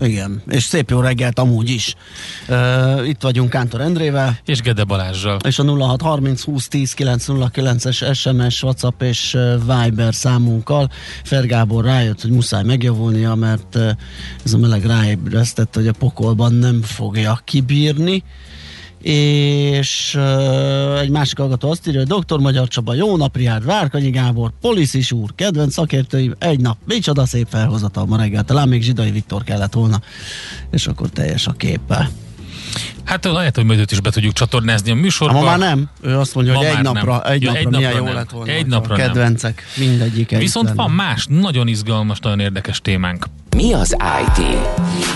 Igen, és szép jó reggelt amúgy is. Uh, itt vagyunk Kántor Endrével. És Gede Balázsral. És a 0630 20 10 909-es SMS, WhatsApp és Viber számunkkal. Fergábor rájött, hogy muszáj megjavulnia, mert ez a meleg ráébresztett, hogy a pokolban nem fogja kibírni és uh, egy másik hallgató azt írja, hogy Dr. Magyar Csaba, jó nap, Riárd, Várkanyi Gábor, Poliszis úr, kedvenc szakértőim, egy nap, micsoda szép felhozatal ma reggel, talán még Zsidai Viktor kellett volna, és akkor teljes a képe. Hát lehet, hogy majd is be tudjuk csatornázni a műsorba. Ma már nem. Ő azt mondja, hogy egy napra, egy, ja, napra, egy napra milyen nem. jó lett volna. Egy napra Kedvencek, nem. mindegyik egy Viszont van más, nagyon izgalmas, nagyon érdekes témánk. Mi az IT?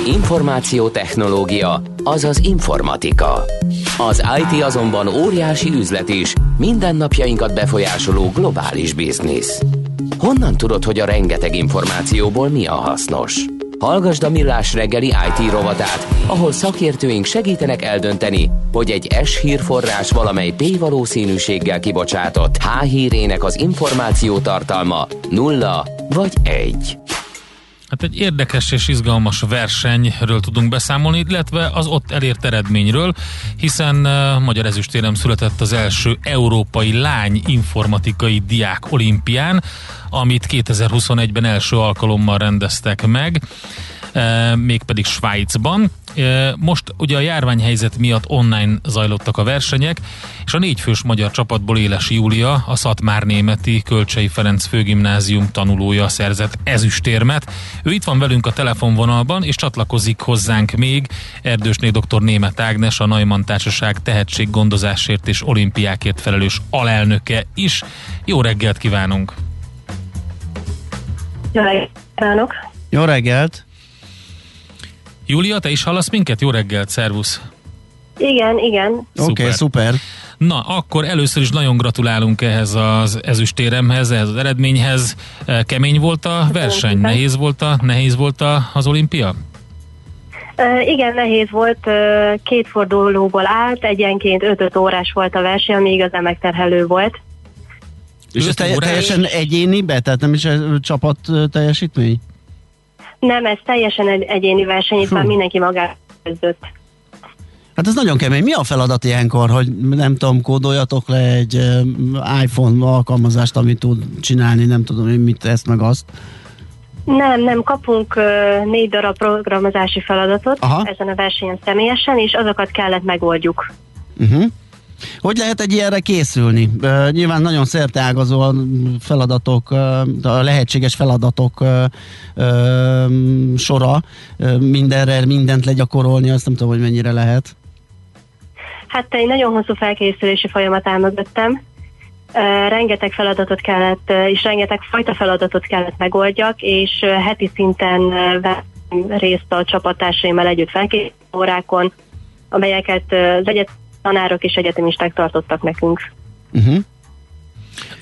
Információtechnológia, azaz informatika. Az IT azonban óriási üzlet is, mindennapjainkat befolyásoló globális biznisz. Honnan tudod, hogy a rengeteg információból mi a hasznos? Hallgasd a Millás reggeli IT rovatát, ahol szakértőink segítenek eldönteni, hogy egy S hírforrás valamely P valószínűséggel kibocsátott H hírének az információ tartalma nulla vagy egy. Hát egy érdekes és izgalmas versenyről tudunk beszámolni, illetve az ott elért eredményről, hiszen Magyar Ezüstérem született az első európai lány informatikai diák olimpián, amit 2021-ben első alkalommal rendeztek meg mégpedig Svájcban. Most ugye a járványhelyzet miatt online zajlottak a versenyek, és a négyfős magyar csapatból Éles Júlia, a Szatmár Németi Kölcsei Ferenc Főgimnázium tanulója szerzett ezüstérmet. Ő itt van velünk a telefonvonalban, és csatlakozik hozzánk még Erdősné dr. Német Ágnes, a Neumann Társaság tehetséggondozásért és olimpiákért felelős alelnöke is. Jó reggelt kívánunk! Jó reggelt kívánok! Jó reggelt! Júlia, te is hallasz minket? Jó reggelt, szervusz! Igen, igen. Oké, okay, szuper. Na, akkor először is nagyon gratulálunk ehhez az ezüstéremhez, ehhez az eredményhez. Kemény volt a verseny? Nehéz volt, a, nehéz volt a, az olimpia? Uh, igen, nehéz volt. Uh, két fordulóból állt, egyenként 5-5 órás volt a verseny, ami igazán megterhelő volt. És ez teljesen egyénibe? Tehát nem is csapat teljesítmény? Nem, ez teljesen egy egyéni verseny, itt már mindenki magára kezdett. Hát ez nagyon kemény. Mi a feladat ilyenkor, hogy nem tudom, kódoljatok le egy iPhone alkalmazást, amit tud csinálni, nem tudom én mit ezt meg azt? Nem, nem, kapunk uh, négy darab programozási feladatot Aha. ezen a versenyen személyesen, és azokat kellett megoldjuk. Uh-huh. Hogy lehet egy ilyenre készülni? Uh, nyilván nagyon szerteágazó feladatok, uh, a lehetséges feladatok uh, uh, sora. Uh, mindenre, mindent legyakorolni, azt nem tudom, hogy mennyire lehet. Hát egy nagyon hosszú felkészülési folyamat elmögöttem. Uh, rengeteg feladatot kellett, uh, és rengeteg fajta feladatot kellett megoldjak, és uh, heti szinten uh, részt a csapattársaimmal együtt felkészülő órákon, amelyeket az egyetem tanárok és egyetemisták tartottak nekünk. Uh-huh.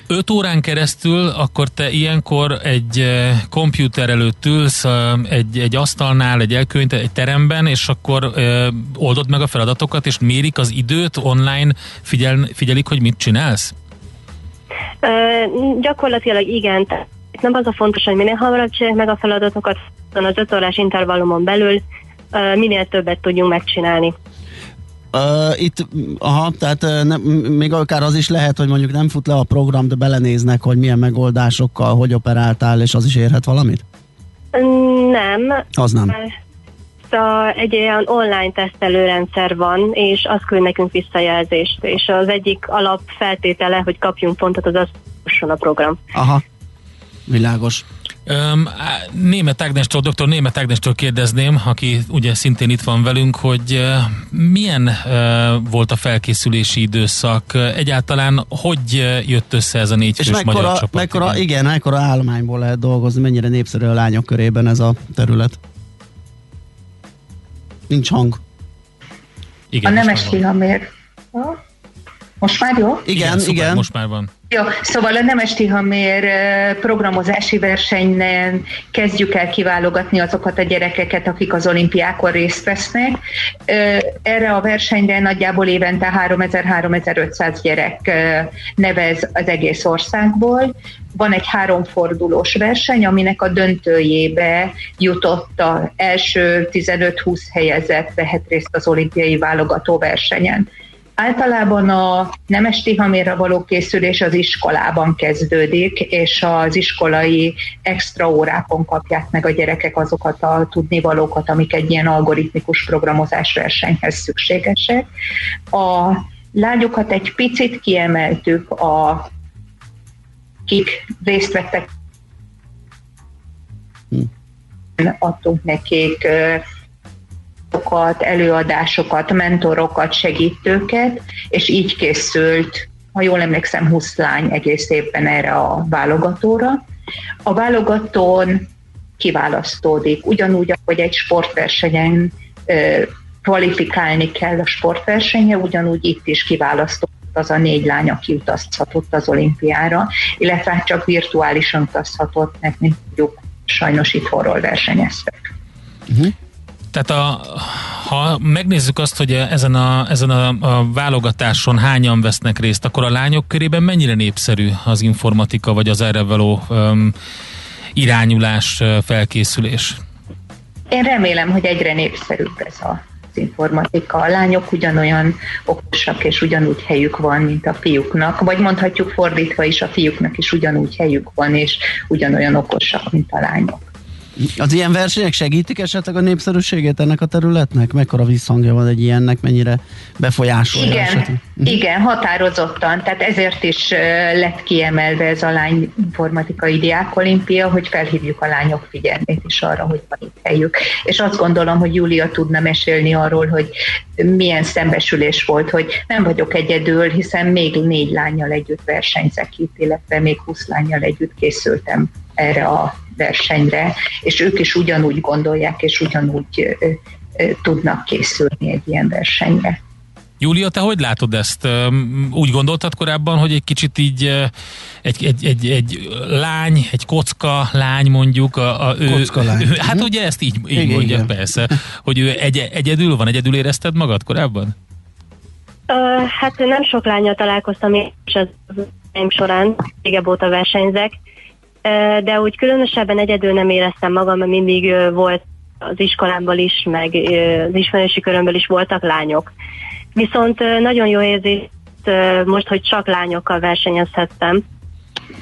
Öt órán keresztül akkor te ilyenkor egy uh, komputer előtt ülsz, uh, egy, egy asztalnál, egy elkönyv, egy teremben, és akkor uh, oldod meg a feladatokat, és mérik az időt online, figyel, figyelik, hogy mit csinálsz? Uh, gyakorlatilag igen. Itt nem az a fontos, hogy minél hamarabb csinálják meg a feladatokat, az öt órás intervallumon belül uh, minél többet tudjunk megcsinálni. Uh, itt, aha, tehát uh, ne, még akár az is lehet, hogy mondjuk nem fut le a program, de belenéznek, hogy milyen megoldásokkal, hogy operáltál, és az is érhet valamit? Nem. Az nem. A, egy olyan online tesztelőrendszer van, és az küld nekünk visszajelzést, és az egyik alapfeltétele, hogy kapjunk pontot, az az a program. Aha, világos. Um, Német Ágnestől, dr. Német Ágnestől kérdezném, aki ugye szintén itt van velünk, hogy milyen uh, volt a felkészülési időszak? Egyáltalán hogy jött össze ez a négy fős magyar csapat? Mekkora, igen, mekkora állományból lehet dolgozni, mennyire népszerű a lányok körében ez a terület? Nincs hang. Igen, a nemes tihamér. Most már jó? Igen, igen. Szuper, igen. Most már van. Jó, szóval a Nemes Tihamér programozási versenyen kezdjük el kiválogatni azokat a gyerekeket, akik az olimpiákon részt vesznek. Erre a versenyre nagyjából évente 3000-3500 gyerek nevez az egész országból. Van egy háromfordulós verseny, aminek a döntőjébe jutott a első 15-20 helyezett vehet részt az olimpiai válogató versenyen. Általában a nemes tihaméra való készülés az iskolában kezdődik, és az iskolai extra órákon kapják meg a gyerekek azokat a tudnivalókat, amik egy ilyen algoritmikus programozás versenyhez szükségesek. A lányokat egy picit kiemeltük, a, kik részt vettek hm. adtunk nekik előadásokat, mentorokat, segítőket, és így készült, ha jól emlékszem, 20 lány egész évben erre a válogatóra. A válogatón kiválasztódik, ugyanúgy, ahogy egy sportversenyen kvalifikálni kell a sportversenye, ugyanúgy itt is kiválasztott az a négy lány, aki utazhatott az olimpiára, illetve hát csak virtuálisan utazhatott, mert mint tudjuk, sajnos itthonról versenyeztek. Uh-huh. Tehát a, ha megnézzük azt, hogy ezen, a, ezen a, a válogatáson hányan vesznek részt, akkor a lányok körében mennyire népszerű az informatika, vagy az erre való um, irányulás, felkészülés? Én remélem, hogy egyre népszerűbb ez a az informatika. A lányok ugyanolyan okosak és ugyanúgy helyük van, mint a fiúknak, vagy mondhatjuk fordítva is, a fiúknak is ugyanúgy helyük van, és ugyanolyan okosak, mint a lányok. Az ilyen versenyek segítik esetleg a népszerűségét ennek a területnek? Mekkora visszhangja van egy ilyennek, mennyire befolyásolja Igen, esetleg? Mhm. igen határozottan. Tehát ezért is lett kiemelve ez a lány informatikai diákolimpia, hogy felhívjuk a lányok figyelmét is arra, hogy van itt helyük. És azt gondolom, hogy Júlia tudna mesélni arról, hogy milyen szembesülés volt, hogy nem vagyok egyedül, hiszen még négy lányjal együtt versenyzek itt, illetve még húsz lányjal együtt készültem erre a versenyre, és ők is ugyanúgy gondolják, és ugyanúgy tudnak készülni egy ilyen versenyre. Júlia, te hogy látod ezt? Úgy gondoltad korábban, hogy egy kicsit így egy, egy, egy, egy lány, egy kocka lány mondjuk, a, a ő, kocka lány. Ő, hát ugye ezt így, így igen, mondja, igen. persze, hogy ő egy, egyedül van, egyedül érezted magad korábban? Uh, hát nem sok lányjal találkoztam és az során, régebb óta versenyzek, de úgy különösebben egyedül nem éreztem magam, mert mindig volt az iskolámból is, meg az ismerősi körömből is voltak lányok. Viszont nagyon jó érzés most, hogy csak lányokkal versenyezhettem,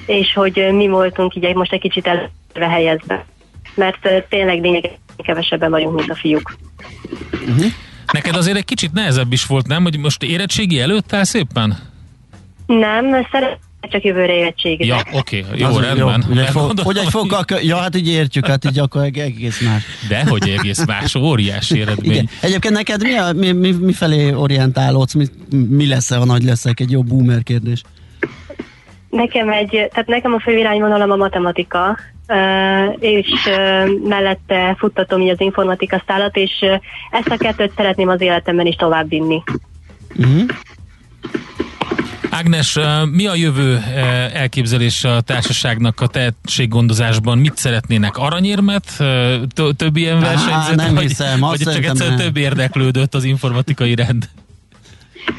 és hogy mi voltunk így most egy kicsit előre helyezve. Mert tényleg lényegesen kevesebben vagyunk, mint a fiúk. Uh-huh. Neked azért egy kicsit nehezebb is volt, nem? Hogy most érettségi előtt áll szépen? Nem, szeretném csak jövőre érettségizek. Ja, oké, okay, jó, Az rendben. Jó, hogy, egy fog, hogy egy fokkal, ja, hát így értjük, hát így akkor egész más. De hogy egész más, óriási eredmény. Igen. Egyébként neked mi, a, mi, mi, mi felé orientálódsz, mi, mi lesz ha nagy leszek, egy jó boomer kérdés? Nekem egy, tehát nekem a fő irányvonalam a matematika, és mellette futtatom így az informatika szállat, és ezt a kettőt szeretném az életemben is tovább vinni. Uh-huh. Ágnes, mi a jövő elképzelés a társaságnak a tehetséggondozásban? Mit szeretnének? Aranyérmet? Több ilyen versenyzőt? Nem vagy, hiszem. Vagy csak egyszer több érdeklődött az informatikai rend?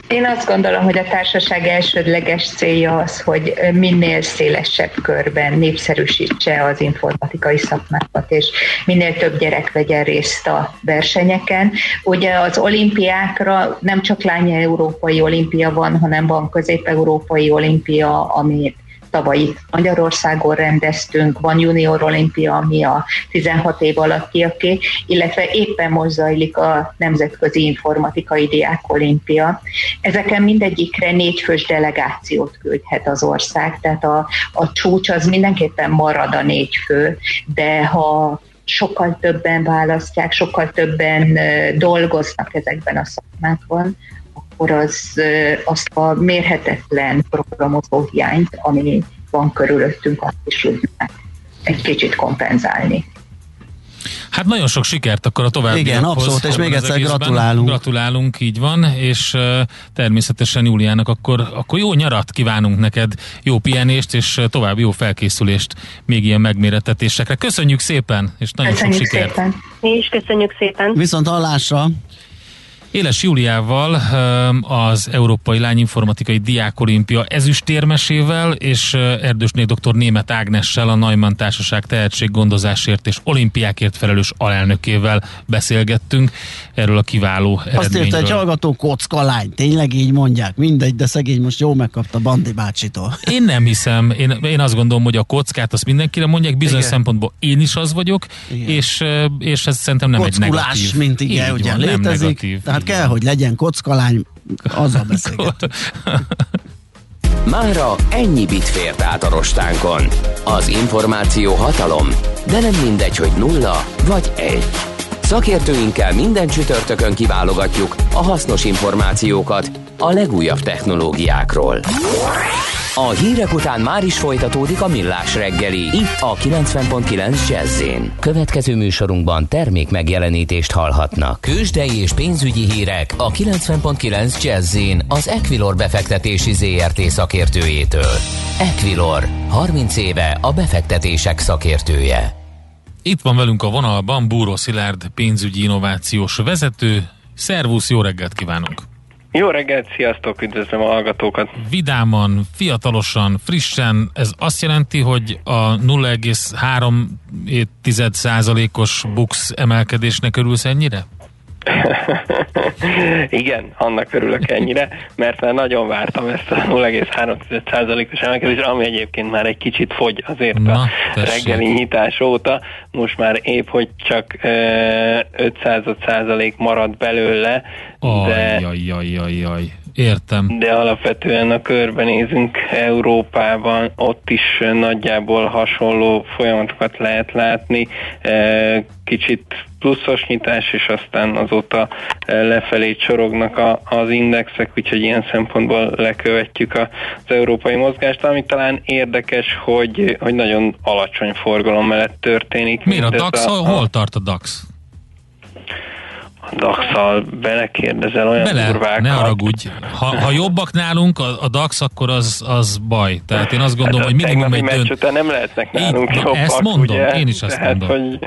Én azt gondolom, hogy a társaság elsődleges célja az, hogy minél szélesebb körben népszerűsítse az informatikai szakmákat, és minél több gyerek vegyen részt a versenyeken. Ugye az olimpiákra nem csak lánya európai olimpia van, hanem van közép-európai olimpia, amit tavaly itt Magyarországon rendeztünk, van junior olimpia, ami a 16 év alattiaké, illetve éppen most zajlik a Nemzetközi Informatikai Diák Olimpia. Ezeken mindegyikre négyfős delegációt küldhet az ország, tehát a, a csúcs az mindenképpen marad a négy fő, de ha sokkal többen választják, sokkal többen dolgoznak ezekben a szakmákban, akkor az, azt a mérhetetlen programozó hiányt, ami van körülöttünk, azt is tudnák egy kicsit kompenzálni. Hát nagyon sok sikert akkor a további. Igen, abszolút, és még egyszer gratulálunk. Gratulálunk, így van, és uh, természetesen Júliának akkor, akkor jó nyarat kívánunk neked, jó pihenést, és további jó felkészülést még ilyen megméretetésekre. Köszönjük szépen, és nagyon köszönjük sok sikert. Szépen. Is köszönjük szépen. Viszont hallásra. Éles Júliával, az Európai Lányinformatikai Diákolimpia ezüstérmesével és Erdősné dr. Német Ágnessel, a Neumann Társaság tehetséggondozásért és olimpiákért felelős alelnökével beszélgettünk erről a kiváló Azt eredményről. írta egy hallgató kocka lány, tényleg így mondják, mindegy, de szegény most jó megkapta Bandi bácsitól. Én nem hiszem, én, én azt gondolom, hogy a kockát azt mindenkire mondják, bizonyos igen. szempontból én is az vagyok, és, és ez szerintem nem Kockulás, egy negatív. mint igen, ugye létezik. Negatív, tehát kell, hogy legyen kockalány, azzal beszélgetünk. Mára ennyi bit fért át a rostánkon. Az információ hatalom, de nem mindegy, hogy nulla vagy egy. Szakértőinkkel minden csütörtökön kiválogatjuk a hasznos információkat a legújabb technológiákról. A hírek után már is folytatódik a millás reggeli, itt a 90.9 jazz Következő műsorunkban termék megjelenítést hallhatnak. Kősdei és pénzügyi hírek a 90.9 jazz az Equilor befektetési ZRT szakértőjétől. Equilor, 30 éve a befektetések szakértője. Itt van velünk a vonalban Búró Szilárd pénzügyi innovációs vezető. Szervusz, jó reggelt kívánunk! Jó reggelt, sziasztok, üdvözlöm a hallgatókat. Vidáman, fiatalosan, frissen, ez azt jelenti, hogy a 0,3%-os bux emelkedésnek örülsz ennyire? Igen, annak örülök ennyire, mert már nagyon vártam ezt a 0,3%-os emelkedést, ami egyébként már egy kicsit fogy azért Na, a tessék. reggeli nyitás óta. Most már épp, hogy csak 500 százalék marad belőle. Ajjajjajjaj. Értem. De alapvetően a körbenézünk Európában, ott is nagyjából hasonló folyamatokat lehet látni. Kicsit pluszos nyitás, és aztán azóta eh, lefelé csorognak a, az indexek, úgyhogy ilyen szempontból lekövetjük az európai mozgást, ami talán érdekes, hogy, hogy nagyon alacsony forgalom mellett történik. Miért a DAX? A, a, hol tart a DAX? DAX-szal belekérdezel olyan Bele, durvákat. ne haragudj. Ha, ha jobbak nálunk a, a DAX, akkor az, az baj. Tehát én azt gondolom, hát hogy minimum egy dönt... nem lehetnek nálunk Így, jobbak, Ezt mondom, ugye? én is azt Tehát, mondom. Hogy,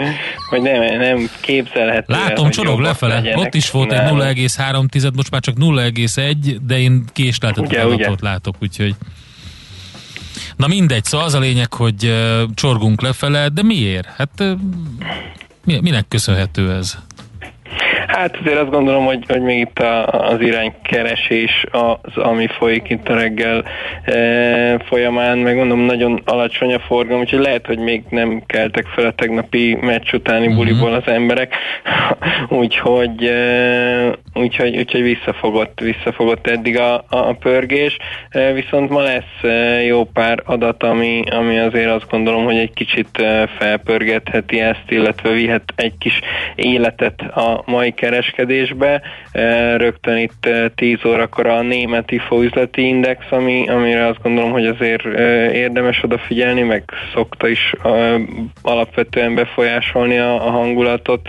hogy nem, nem képzelhető. Látom, csorog lefele. Ott is volt nem. egy 0,3, most már csak 0,1, de én késleltetett adatot látok, úgyhogy... Na mindegy, szóval az a lényeg, hogy uh, csorgunk lefele, de miért? Hát uh, minek köszönhető ez? Hát azért azt gondolom, hogy, hogy még itt a, az iránykeresés az, ami folyik itt a reggel e, folyamán, meg mondom, nagyon alacsony a forgalom, úgyhogy lehet, hogy még nem keltek fel a tegnapi meccs utáni uh-huh. buliból az emberek, úgyhogy, e, úgyhogy, úgyhogy visszafogott, visszafogott eddig a, a pörgés, e, viszont ma lesz e, jó pár adat, ami, ami azért azt gondolom, hogy egy kicsit e, felpörgetheti ezt, illetve vihet egy kis életet a mai kereskedésbe. Rögtön itt 10 e, órakor a német IFO üzleti index, ami, amire azt gondolom, hogy azért érdemes odafigyelni, meg szokta is alapvetően befolyásolni a, hangulatot.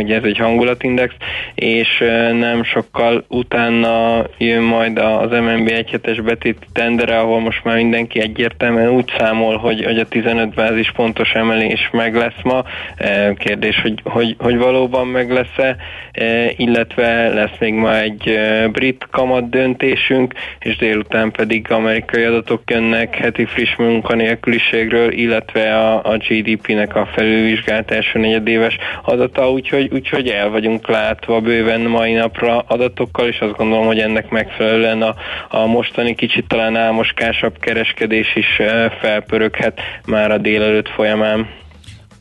Ugye ez egy hangulatindex, és nem sokkal utána jön majd az MNB egyhetes betét tendere, ahol most már mindenki egyértelműen úgy számol, hogy, hogy a 15 bázis pontos emelés meg lesz ma. Kérdés, hogy, hogy, hogy valóban meg lesz-e. E, illetve lesz még ma egy e, brit kamat döntésünk, és délután pedig amerikai adatok jönnek heti friss munkanélküliségről, illetve a, a GDP-nek a felülvizsgált első negyedéves adata, úgyhogy, úgyhogy el vagyunk látva bőven mai napra adatokkal, és azt gondolom, hogy ennek megfelelően a, a mostani kicsit talán álmoskásabb kereskedés is e, felpöröghet már a délelőtt folyamán.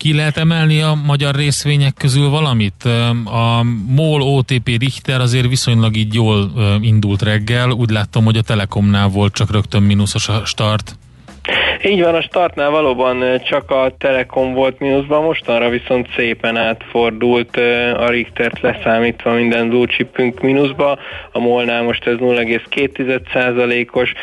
Ki lehet emelni a magyar részvények közül valamit? A MOL OTP Richter azért viszonylag így jól indult reggel. Úgy láttam, hogy a Telekomnál volt csak rögtön mínuszos a start. Így van, a startnál valóban csak a Telekom volt mínuszban, mostanra viszont szépen átfordult a Richtert leszámítva minden blue chipünk mínuszba, a Molnál most ez 0,2%-os,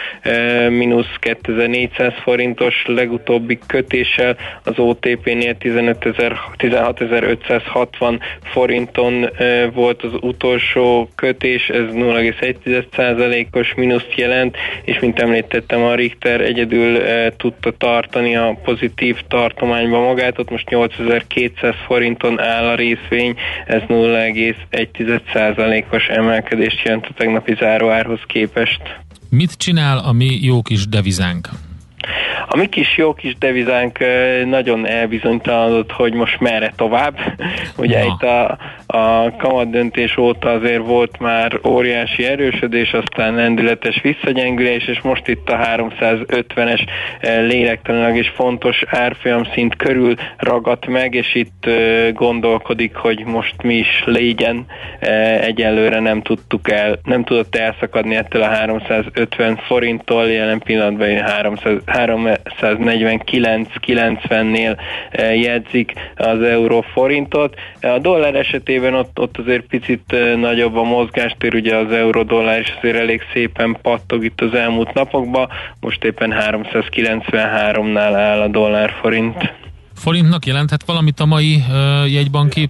mínusz 2400 forintos legutóbbi kötéssel, az OTP-nél 16.560 forinton volt az utolsó kötés, ez 0,1%-os mínuszt jelent, és mint említettem, a Richter egyedül tudta tartani a pozitív tartományba magát, ott most 8200 forinton áll a részvény, ez 0,1%-os emelkedést jelent a tegnapi záróárhoz képest. Mit csinál a mi jó kis devizánk? A mi kis jó kis devizánk nagyon elbizonytalanodott, hogy most merre tovább. Ugye Na. itt a, a kamat döntés óta azért volt már óriási erősödés, aztán lendületes visszagyengülés, és most itt a 350-es lélektanilag is fontos árfolyam szint körül ragadt meg, és itt gondolkodik, hogy most mi is legyen. Egyelőre nem tudtuk el, nem tudott elszakadni ettől a 350 forinttól, jelen pillanatban 300, 349-90-nél eh, jegyzik az euró forintot. A dollár esetében ott, ott azért picit eh, nagyobb a mozgástér, ugye az euró-dollár is azért elég szépen pattog itt az elmúlt napokban, most éppen 393-nál áll a dollár forint. Forintnak jelenthet valamit a mai uh, jegybanki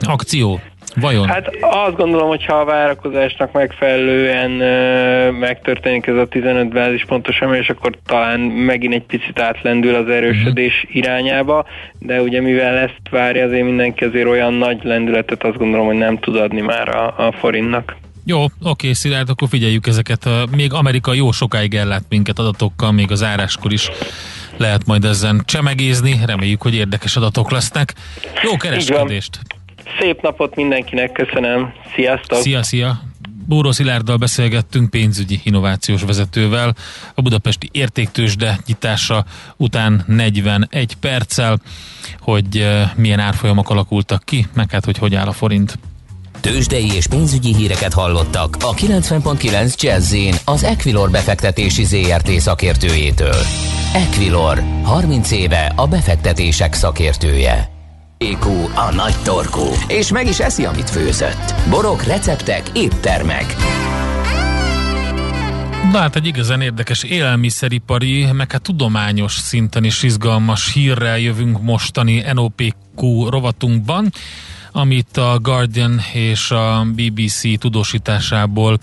akció? Vajon? Hát azt gondolom, hogy ha a várakozásnak megfelelően ö, megtörténik ez a 15 bázispontos emelés, akkor talán megint egy picit átlendül az erősödés uh-huh. irányába, de ugye mivel ezt várja azért mindenki azért olyan nagy lendületet azt gondolom, hogy nem tud adni már a, a forintnak. Jó, oké, Szilárd, akkor figyeljük ezeket. Még Amerika jó sokáig ellát minket adatokkal, még az áráskor is lehet majd ezen csemegézni. Reméljük, hogy érdekes adatok lesznek. Jó kereskedést! Szép napot mindenkinek, köszönöm. Sziasztok! Szia, szia! Bóró Szilárddal beszélgettünk pénzügyi innovációs vezetővel a budapesti értéktősde nyitása után 41 perccel, hogy eh, milyen árfolyamok alakultak ki, meg hát, hogy hogy áll a forint. Tőzsdei és pénzügyi híreket hallottak a 90.9 jazz az Equilor befektetési ZRT szakértőjétől. Equilor, 30 éve a befektetések szakértője. EQ a nagy torkú, és meg is eszi, amit főzött. Borok, receptek, éttermek. Na hát egy igazán érdekes élelmiszeripari, meg hát tudományos szinten is izgalmas hírrel jövünk mostani NOPQ rovatunkban, amit a Guardian és a BBC tudósításából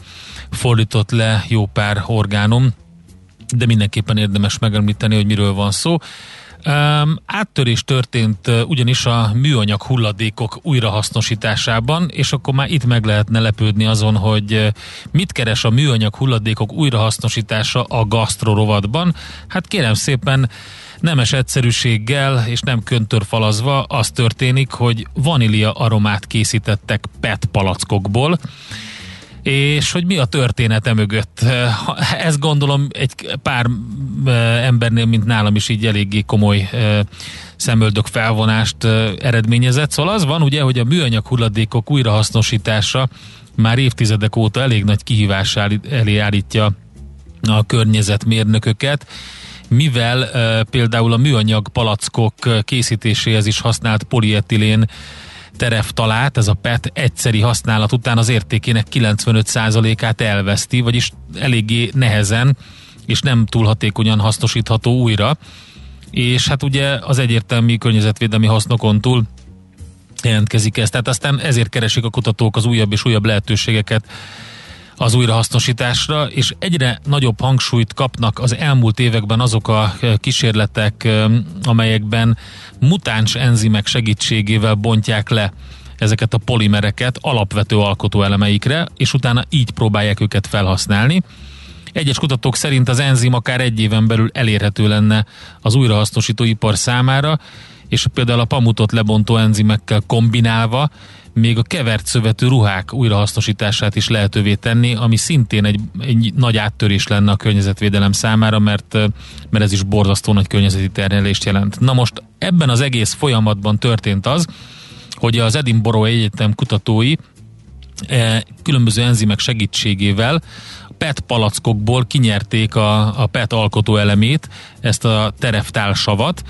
fordított le jó pár orgánum, de mindenképpen érdemes megemlíteni, hogy miről van szó. Um, áttörés történt uh, ugyanis a műanyag hulladékok újrahasznosításában, és akkor már itt meg lehetne lepődni azon, hogy uh, mit keres a műanyag hulladékok újrahasznosítása a gasztrorovatban. Hát kérem szépen, nemes egyszerűséggel és nem köntörfalazva az történik, hogy vanília aromát készítettek PET palackokból, és hogy mi a története mögött. Ez gondolom egy pár embernél, mint nálam is így eléggé komoly szemöldök felvonást eredményezett. Szóval az van ugye, hogy a műanyag hulladékok újrahasznosítása már évtizedek óta elég nagy kihívás elé állítja a környezetmérnököket, mivel például a műanyag palackok készítéséhez is használt polietilén tereftalát, ez a PET egyszeri használat után az értékének 95%-át elveszti, vagyis eléggé nehezen és nem túl hatékonyan hasznosítható újra. És hát ugye az egyértelmű környezetvédelmi hasznokon túl jelentkezik ez. Tehát aztán ezért keresik a kutatók az újabb és újabb lehetőségeket az újrahasznosításra, és egyre nagyobb hangsúlyt kapnak az elmúlt években azok a kísérletek, amelyekben mutáns enzimek segítségével bontják le ezeket a polimereket alapvető alkotóelemeikre, és utána így próbálják őket felhasználni. Egyes kutatók szerint az enzim akár egy éven belül elérhető lenne az újrahasznosító ipar számára, és például a pamutot lebontó enzimekkel kombinálva még a kevert szövetű ruhák újrahasznosítását is lehetővé tenni, ami szintén egy, egy nagy áttörés lenne a környezetvédelem számára, mert, mert ez is borzasztó nagy környezeti terhelést jelent. Na most ebben az egész folyamatban történt az, hogy az Edinburgh Egyetem kutatói e, különböző enzimek segítségével PET palackokból kinyerték a, a PET alkotó elemét, ezt a tereftálsavat,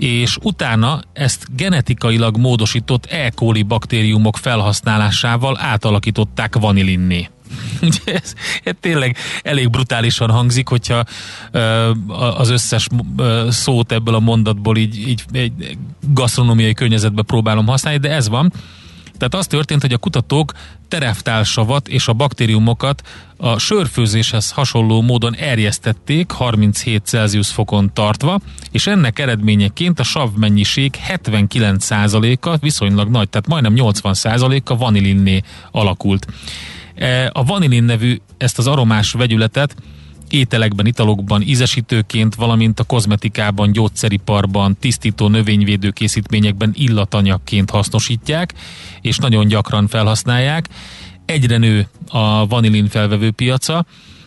és utána ezt genetikailag módosított E. coli baktériumok felhasználásával átalakították vanilinné. Ugye ez, ez tényleg elég brutálisan hangzik, hogyha ö, az összes ö, szót ebből a mondatból így, így egy gasztronómiai környezetbe próbálom használni, de ez van. Tehát az történt, hogy a kutatók tereftálsavat és a baktériumokat a sörfőzéshez hasonló módon erjesztették 37 Celsius fokon tartva, és ennek eredményeként a sav mennyiség 79%-a viszonylag nagy, tehát majdnem 80%-a vanilinné alakult. E, a vanilin nevű ezt az aromás vegyületet ételekben, italokban, ízesítőként, valamint a kozmetikában, gyógyszeriparban, tisztító növényvédő készítményekben illatanyagként hasznosítják, és nagyon gyakran felhasználják. Egyre nő a vanilin felvevő piaca,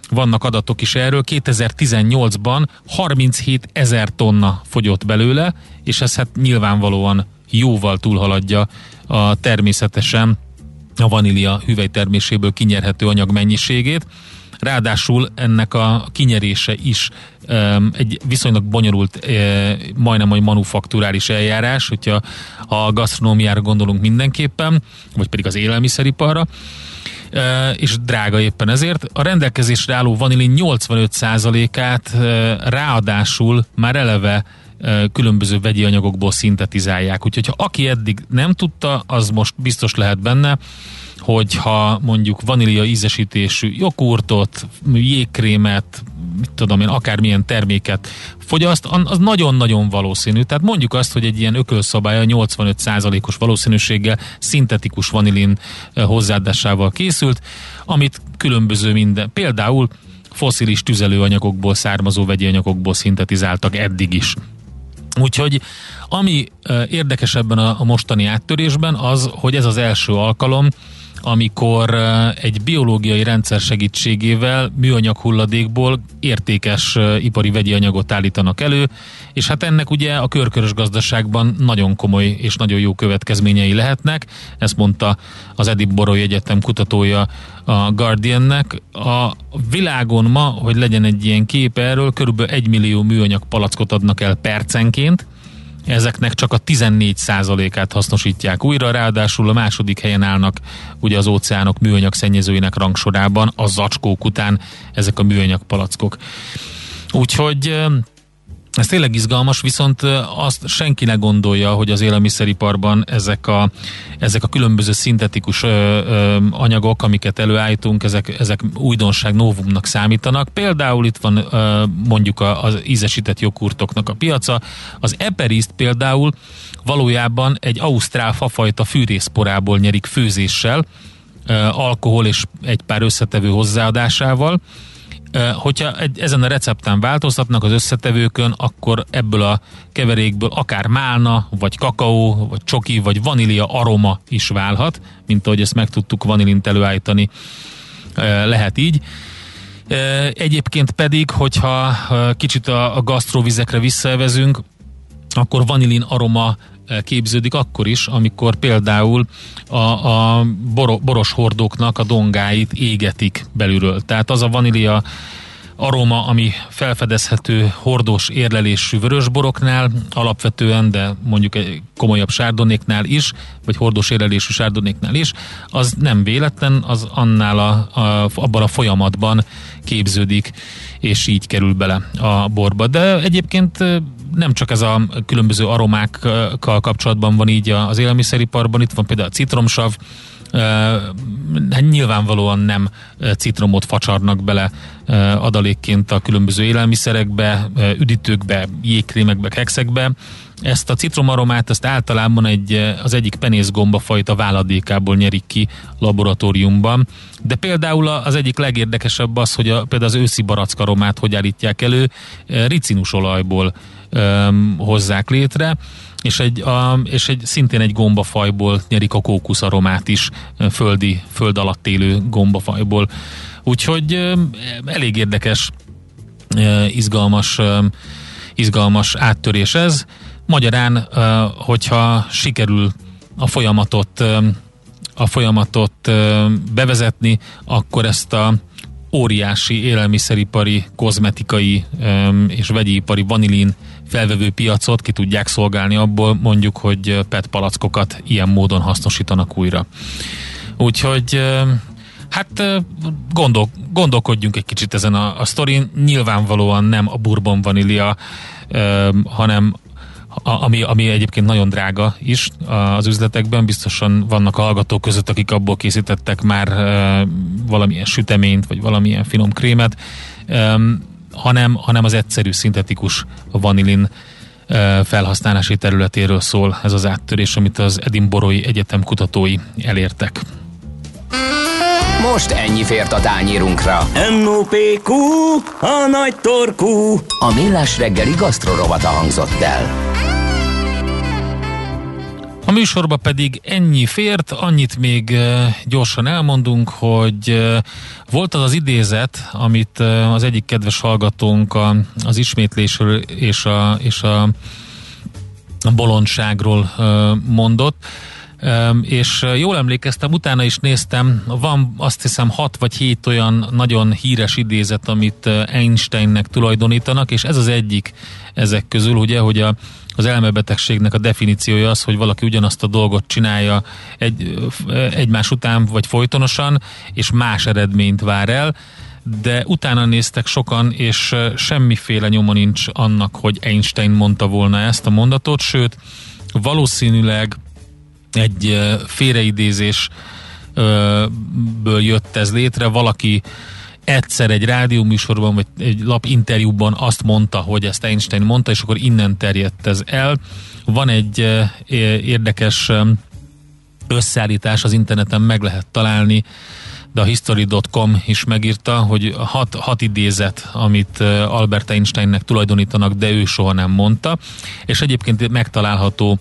vannak adatok is erről. 2018-ban 37 ezer tonna fogyott belőle, és ez hát nyilvánvalóan jóval túlhaladja a természetesen a vanília hüvelyterméséből kinyerhető anyag mennyiségét. Ráadásul ennek a kinyerése is egy viszonylag bonyolult, uh, majdnem egy manufakturális eljárás, hogyha a gasztronómiára gondolunk mindenképpen, vagy pedig az élelmiszeriparra, uh, és drága éppen ezért. A rendelkezésre álló vanilin 85%-át uh, ráadásul már eleve különböző vegyi anyagokból szintetizálják. Úgyhogy ha aki eddig nem tudta, az most biztos lehet benne, hogyha mondjuk vanília ízesítésű joghurtot, jégkrémet, mit tudom én, akármilyen terméket fogyaszt, az nagyon-nagyon valószínű. Tehát mondjuk azt, hogy egy ilyen ökölszabálya 85%-os valószínűséggel szintetikus vanilin hozzáadásával készült, amit különböző minden, például foszilis tüzelőanyagokból származó vegyi anyagokból szintetizáltak eddig is. Úgyhogy ami érdekes ebben a mostani áttörésben az, hogy ez az első alkalom, amikor egy biológiai rendszer segítségével műanyag hulladékból értékes ipari vegyi anyagot állítanak elő, és hát ennek ugye a körkörös gazdaságban nagyon komoly és nagyon jó következményei lehetnek, ezt mondta az Edip Boroly Egyetem kutatója a Guardiannek. A világon ma, hogy legyen egy ilyen kép erről, körülbelül egy millió műanyag palackot adnak el percenként, ezeknek csak a 14%-át hasznosítják újra, ráadásul a második helyen állnak ugye az óceánok műanyag szennyezőinek rangsorában, a zacskók után ezek a műanyag palackok. Úgyhogy ez tényleg izgalmas, viszont azt senki ne gondolja, hogy az élelmiszeriparban ezek a, ezek a különböző szintetikus ö, ö, anyagok, amiket előállítunk, ezek, ezek újdonság novumnak számítanak. Például itt van ö, mondjuk az ízesített joghurtoknak a piaca. Az Eperiszt például valójában egy ausztrál fafajta fűrészporából nyerik főzéssel, alkohol és egy pár összetevő hozzáadásával, Hogyha ezen a recepten változtatnak az összetevőkön, akkor ebből a keverékből akár málna, vagy kakaó, vagy csoki, vagy vanília aroma is válhat, mint ahogy ezt meg tudtuk vanilint előállítani, lehet így. Egyébként pedig, hogyha kicsit a, a gasztróvizekre visszaevezünk, akkor vanilin aroma képződik akkor is, amikor például a, a boros hordóknak a dongáit égetik belülről. Tehát az a vanília aroma, ami felfedezhető hordós érlelésű vörösboroknál alapvetően, de mondjuk egy komolyabb sárdonéknál is, vagy hordós érlelésű sárdonéknál is, az nem véletlen, az annál a, a, abban a folyamatban képződik, és így kerül bele a borba. De egyébként nem csak ez a különböző aromákkal kapcsolatban van így az élelmiszeriparban, itt van például a citromsav, hát nyilvánvalóan nem citromot facsarnak bele adalékként a különböző élelmiszerekbe, üdítőkbe, jégkrémekbe, kekszekbe. Ezt a citromaromát ezt általában egy, az egyik penészgomba fajta váladékából nyerik ki laboratóriumban. De például az egyik legérdekesebb az, hogy a, például az őszi barackaromát hogy állítják elő, ricinus olajból um, hozzák létre, és egy, a, és egy szintén egy gombafajból nyerik a kókuszaromát is, földi, föld alatt élő gombafajból. Úgyhogy um, elég érdekes, uh, izgalmas, um, izgalmas áttörés ez. Magyarán, hogyha sikerül a folyamatot a folyamatot bevezetni, akkor ezt a óriási élelmiszeripari, kozmetikai és vegyipari vanilin felvevő piacot ki tudják szolgálni abból, mondjuk, hogy PET palackokat ilyen módon hasznosítanak újra. Úgyhogy Hát gondol, gondolkodjunk egy kicsit ezen a, a sztorin. Nyilvánvalóan nem a bourbon vanília, hanem ami, ami egyébként nagyon drága is az üzletekben, biztosan vannak a hallgatók között, akik abból készítettek már valamilyen süteményt, vagy valamilyen finom krémet, hanem, hanem az egyszerű szintetikus vanilin felhasználási területéről szól ez az áttörés, amit az Edinborói Egyetem kutatói elértek. Most ennyi fért a tányírunkra. M.O.P.Q. A nagy torkú. A millás reggeli gasztrorovata hangzott el. Műsorba pedig ennyi fért, annyit még gyorsan elmondunk, hogy volt az az idézet, amit az egyik kedves hallgatónk az ismétlésről és a, és a bolondságról mondott, és jól emlékeztem, utána is néztem, van azt hiszem hat vagy hét olyan nagyon híres idézet, amit Einsteinnek tulajdonítanak, és ez az egyik ezek közül, ugye, hogy a, az elmebetegségnek a definíciója az, hogy valaki ugyanazt a dolgot csinálja egy, egymás után, vagy folytonosan, és más eredményt vár el, de utána néztek sokan, és semmiféle nyoma nincs annak, hogy Einstein mondta volna ezt a mondatot, sőt, valószínűleg egy félreidézésből jött ez létre, valaki egyszer egy rádióműsorban, vagy egy lap interjúban azt mondta, hogy ezt Einstein mondta, és akkor innen terjedt ez el. Van egy érdekes összeállítás az interneten, meg lehet találni, de a history.com is megírta, hogy hat, hat idézet, amit Albert Einsteinnek tulajdonítanak, de ő soha nem mondta, és egyébként megtalálható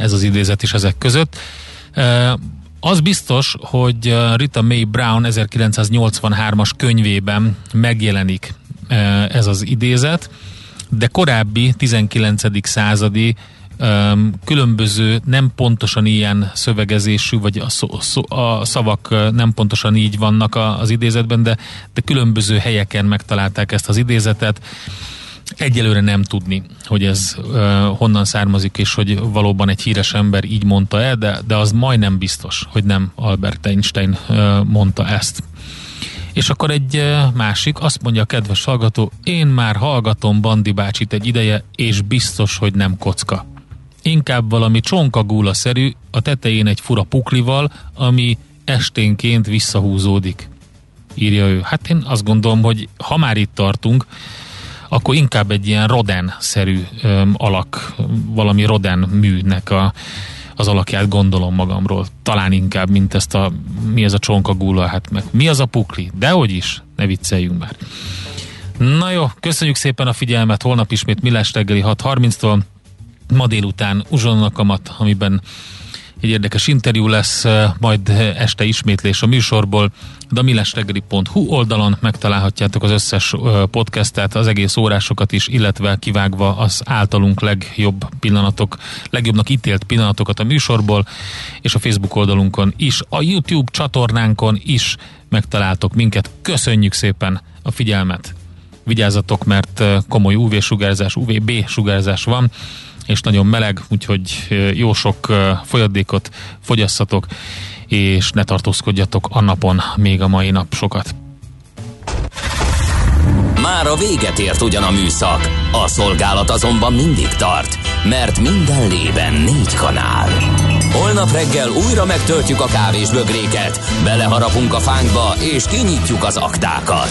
ez az idézet is ezek között. Az biztos, hogy Rita May Brown 1983-as könyvében megjelenik ez az idézet, de korábbi 19. századi különböző nem pontosan ilyen szövegezésű, vagy a, szó, a szavak nem pontosan így vannak az idézetben, de, de különböző helyeken megtalálták ezt az idézetet egyelőre nem tudni, hogy ez uh, honnan származik, és hogy valóban egy híres ember így mondta el, de, de az majdnem biztos, hogy nem Albert Einstein uh, mondta ezt. És akkor egy másik, azt mondja a kedves hallgató, én már hallgatom Bandi bácsit egy ideje, és biztos, hogy nem kocka. Inkább valami csonkagúla-szerű, a tetején egy fura puklival, ami esténként visszahúzódik. Írja ő. Hát én azt gondolom, hogy ha már itt tartunk, akkor inkább egy ilyen Roden-szerű öm, alak, valami Roden műnek a, az alakját gondolom magamról. Talán inkább, mint ezt a mi ez a csonkagúla, hát meg mi az a pukli? Dehogy is, ne vicceljünk már. Na jó, köszönjük szépen a figyelmet, holnap ismét Millás reggeli 6.30-tól, ma délután Uzsonnakamat, amiben egy érdekes interjú lesz, majd este ismétlés a műsorból, de a millestegeli.hu oldalon megtalálhatjátok az összes podcastet, az egész órásokat is, illetve kivágva az általunk legjobb pillanatok, legjobbnak ítélt pillanatokat a műsorból, és a Facebook oldalunkon is, a YouTube csatornánkon is megtaláltok minket. Köszönjük szépen a figyelmet! Vigyázzatok, mert komoly UV-sugárzás, UVB-sugárzás van, és nagyon meleg, úgyhogy jó sok folyadékot fogyasszatok, és ne tartózkodjatok a napon még a mai nap sokat. Már a véget ért ugyan a műszak, a szolgálat azonban mindig tart, mert minden lében négy kanál. Holnap reggel újra megtöltjük a kávés bögréket, beleharapunk a fánkba és kinyitjuk az aktákat.